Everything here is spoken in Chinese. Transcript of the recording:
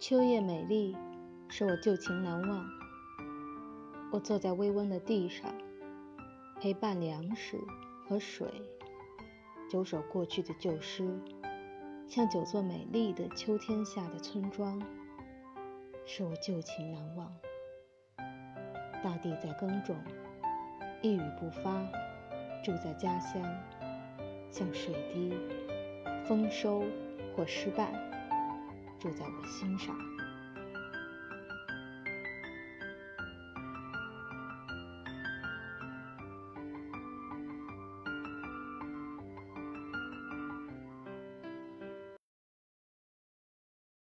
秋叶美丽，使我旧情难忘。我坐在微温的地上，陪伴粮食和水，九首过去的旧诗，像九座美丽的秋天下的村庄，使我旧情难忘。大地在耕种，一语不发，住在家乡，像水滴，丰收或失败，住在我心上。